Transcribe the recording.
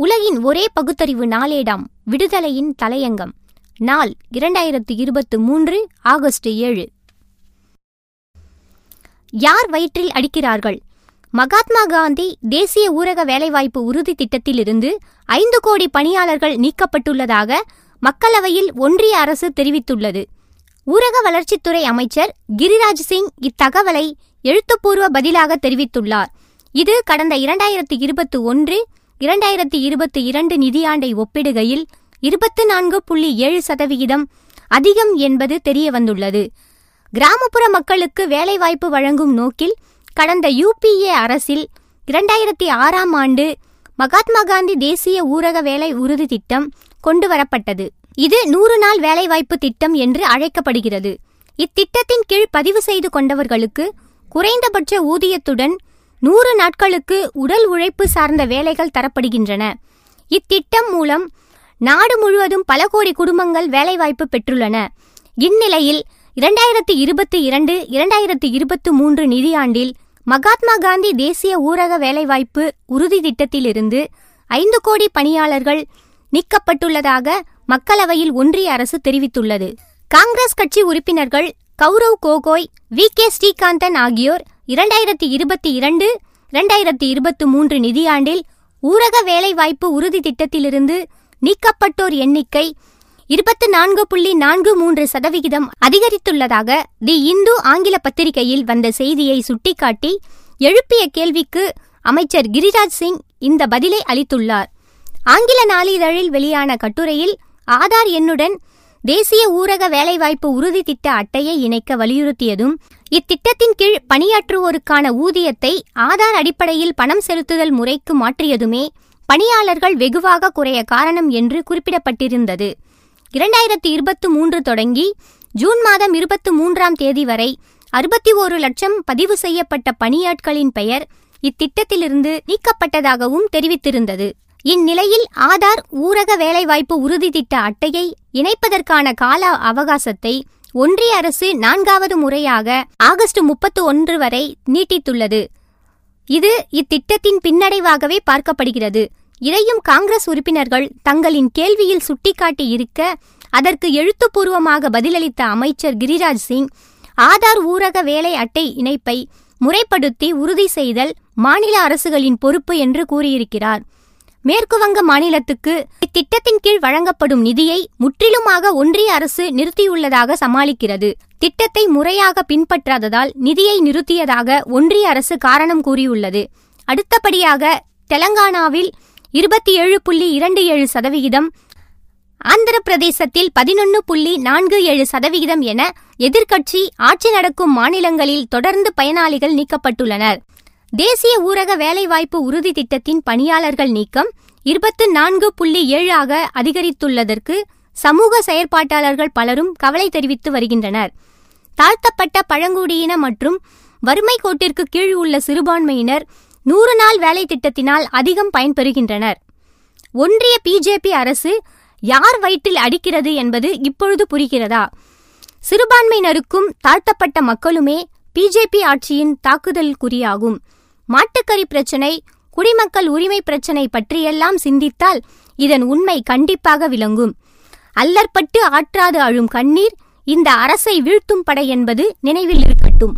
உலகின் ஒரே பகுத்தறிவு நாளேடாம் விடுதலையின் தலையங்கம். நாள் இரண்டாயிரத்து இருபத்து மூன்று ஆகஸ்ட் ஏழு. யார் வயிற்றில் அடிக்கிறார்கள்? மகாத்மா காந்தி தேசிய ஊரக வேலைவாய்ப்பு உறுதி திட்டத்திலிருந்து ஐந்து கோடி பணியாளர்கள் நீக்கப்பட்டுள்ளதாக மக்களவையில் ஒன்றிய அரசு தெரிவித்துள்ளது. ஊரக வளர்ச்சித்துறை அமைச்சர் கிரிராஜ் சிங் இத்தகவலை எழுத்துப்பூர்வ பதிலாக தெரிவித்துள்ளார். இது கடந்த இரண்டாயிரத்து இருபத்தி ஒன்று இரண்டாயிரத்தி இருபத்தி இரண்டு நிதியாண்டை ஒப்பிடுகையில் இருபத்து நான்கு புள்ளி ஏழு சதவிகிதம் அதிகம் என்பது தெரிய வந்துள்ளது கிராமப்புற மக்களுக்கு வேலைவாய்ப்பு வழங்கும் நோக்கில் கடந்த யுபிஏ அரசில் இரண்டாயிரத்தி ஆறாம் ஆண்டு மகாத்மா காந்தி தேசிய ஊரக வேலை உறுதி திட்டம் கொண்டு வரப்பட்டது இது நூறு நாள் வேலைவாய்ப்பு திட்டம் என்று அழைக்கப்படுகிறது. இத்திட்டத்தின் கீழ் பதிவு செய்து கொண்டவர்களுக்கு குறைந்தபட்ச ஊதியத்துடன் நூறு நாட்களுக்கு உடல் உழைப்பு சார்ந்த வேலைகள் தரப்படுகின்றன. இத்திட்டம் மூலம் நாடு முழுவதும் பல கோடி குடும்பங்கள் வேலைவாய்ப்பு பெற்றுள்ளன. இந்நிலையில் இரண்டாயிரத்தி இருபத்தி இரண்டு இரண்டாயிரத்தி இருபத்தி மூன்று நிதியாண்டில் மகாத்மா காந்தி தேசிய ஊரக வேலைவாய்ப்பு உறுதி திட்டத்திலிருந்து ஐந்து கோடி பணியாளர்கள் நீக்கப்பட்டுள்ளதாக மக்களவையில் ஒன்றிய அரசு தெரிவித்துள்ளது. காங்கிரஸ் கட்சி உறுப்பினர்கள் கௌரவ் கோகோய் வி கே ஸ்ரீகாந்தன் ஆகியோர் இரண்டாயிரத்தி இருபத்தி இரண்டு இரண்டாயிரத்தி இருபத்தி மூன்று நிதியாண்டில் ஊரக வேலைவாய்ப்பு உறுதி திட்டத்திலிருந்து நீக்கப்பட்டோர் எண்ணிக்கை இருபத்தி நான்கு புள்ளி நான்கு மூன்று சதவிகிதம் அதிகரித்துள்ளதாக தி இந்து ஆங்கில பத்திரிகையில் வந்த செய்தியை சுட்டிக்காட்டி எழுப்பிய கேள்விக்கு அமைச்சர் கிரிராஜ் சிங் இந்த பதிலை அளித்துள்ளார். ஆங்கில நாளிதழில் வெளியான கட்டுரையில் ஆதார் எண்ணுடன் தேசிய ஊரக வேலைவாய்ப்பு உறுதி திட்ட அட்டையை இணைக்க வலியுறுத்தியதும் இத்திட்டத்தின் கீழ் பணியாற்றுவோருக்கான ஊதியத்தை ஆதார் அடிப்படையில் பணம் செலுத்துதல் முறைக்கு மாற்றியதுமே பணியாளர்கள் வெகுவாக குறைய காரணம் என்று குறிப்பிடப்பட்டிருந்தது. இரண்டாயிரத்தி இருபத்தி மூன்று தொடங்கி ஜூன் மாதம் இருபத்தி மூன்றாம் தேதி வரை அறுபத்தி ஓரு லட்சம் பதிவு செய்யப்பட்ட பணியாட்களின் பெயர் இத்திட்டத்திலிருந்து நீக்கப்பட்டதாகவும் தெரிவித்திருந்தது. இந்நிலையில் ஆதார் ஊரக வேலைவாய்ப்பு உறுதி திட்ட அட்டையை இணைப்பதற்கான கால அவகாசத்தை ஒன்றிய அரசு நான்காவது முறையாக ஆகஸ்ட் முப்பத்து ஒன்று வரை நீட்டித்துள்ளது. இது இத்திட்டத்தின் பின்னடைவாகவே பார்க்கப்படுகிறது. இதையும் காங்கிரஸ் உறுப்பினர்கள் தங்களின் கேள்வியில் சுட்டிக்காட்டி இருக்க அதற்கு எழுத்துப்பூர்வமாக பதிலளித்த அமைச்சர் கிரிராஜ் சிங் ஆதார் ஊரக வேலை அட்டை இணைப்பை முறைப்படுத்தி உறுதி செய்தல் மாநில அரசுகளின் பொறுப்பு என்று கூறியிருக்கிறார். மேற்குவங்க மாநிலத்துக்கு இத்திட்டத்தின் கீழ் வழங்கப்படும் நிதியை முற்றிலுமாக ஒன்றிய அரசு நிறுத்தியுள்ளதாக சமாளிக்கிறது. திட்டத்தை முறையாக பின்பற்றாததால் நிதியை நிறுத்தியதாக ஒன்றிய அரசு காரணம் கூறியுள்ளது. அடுத்தபடியாக தெலங்கானாவில் இருபத்தி ஏழு புள்ளி இரண்டு ஏழு சதவிகிதம் ஆந்திர பிரதேசத்தில் பதினொன்று புள்ளி நான்கு ஏழு சதவிகிதம் என எதிர்க்கட்சி ஆட்சி நடக்கும் மாநிலங்களில் தொடர்ந்து பயனாளிகள் நீக்கப்பட்டுள்ளனர். தேசிய ஊரக வேலைவாய்ப்பு உறுதி திட்டத்தின் பணியாளர்கள் நீக்கம் இருபத்து நான்கு புள்ளி ஏழாக அதிகரித்துள்ளதற்கு சமூக செயற்பாட்டாளர்கள் பலரும் கவலை தெரிவித்து வருகின்றனர். தாழ்த்தப்பட்ட பழங்குடியின மற்றும் வறுமை கோட்டிற்கு கீழ் உள்ள சிறுபான்மையினர் நூறு நாள் வேலை திட்டத்தினால் அதிகம் பயன்பெறுகின்றனர். ஒன்றிய பிஜேபி அரசு யார் வயிற்றில் அடிக்கிறது என்பது இப்பொழுது புரிகிறதா? சிறுபான்மையினருக்கும் தாழ்த்தப்பட்ட மக்களுமே பிஜேபி ஆட்சியின் தாக்குதல் குறியாகும் மாட்டுக்கறி பிரச்சினை குடிமக்கள் உரிமை பிரச்சினை பற்றியெல்லாம் சிந்தித்தால் இதன் உண்மை கண்டிப்பாக விளங்கும். அல்லற்பட்டு ஆற்றாது அழும் கண்ணீர் இந்த அரசை வீழ்த்தும் படை என்பது நினைவில் இருக்கட்டும்.